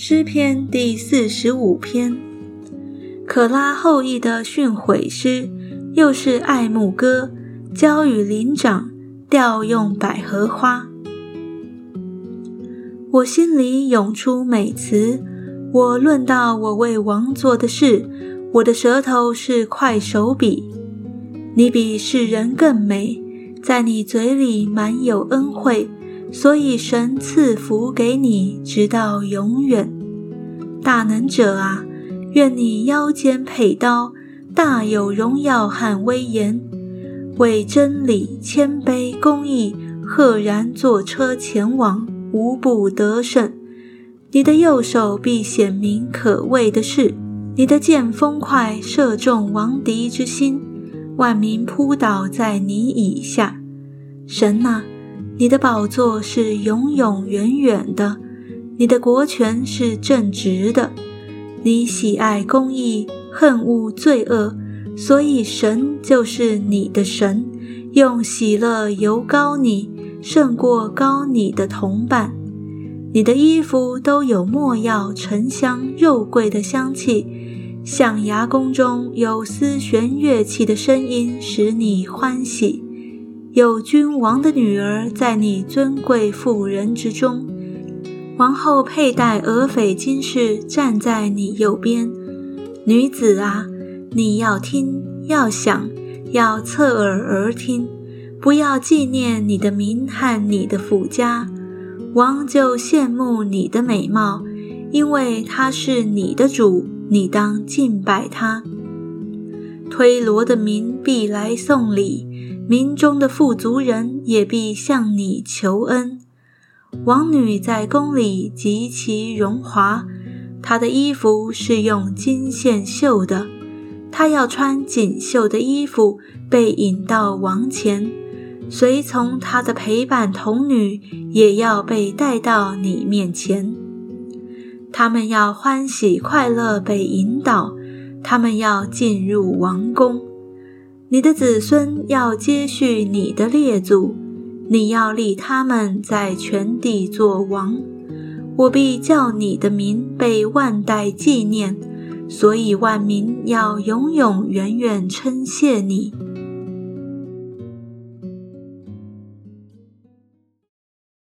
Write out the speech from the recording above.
诗篇第四十五篇，可拉后裔的训诲诗，又是爱慕歌，交与灵长，调用百合花。我心里涌出美词，我论到我为王做的事，我的舌头是快手笔。你比世人更美，在你嘴里满有恩惠。所以神赐福给你，直到永远。大能者啊，愿你腰间佩刀，大有荣耀和威严，为真理、谦卑、公义，赫然坐车前往，无不得胜。你的右手必显明可畏的事，你的剑锋快，射中王敌之心，万民扑倒在你以下。神啊！你的宝座是永永远远的，你的国权是正直的，你喜爱公义，恨恶罪恶，所以神就是你的神，用喜乐油膏你，胜过高你的同伴。你的衣服都有墨药、沉香、肉桂的香气，象牙宫中有丝弦乐器的声音，使你欢喜。有君王的女儿在你尊贵妇人之中，王后佩戴鹅翡金饰站在你右边。女子啊，你要听，要想，要侧耳而听，不要纪念你的名和你的府家。王就羡慕你的美貌，因为他是你的主，你当敬拜他。推罗的民必来送礼。民中的富足人也必向你求恩。王女在宫里极其荣华，她的衣服是用金线绣的。她要穿锦绣的衣服，被引到王前，随从她的陪伴童女也要被带到你面前。他们要欢喜快乐被引导，他们要进入王宫。你的子孙要接续你的列祖，你要立他们在全地做王。我必叫你的名被万代纪念，所以万民要永永远远称谢你。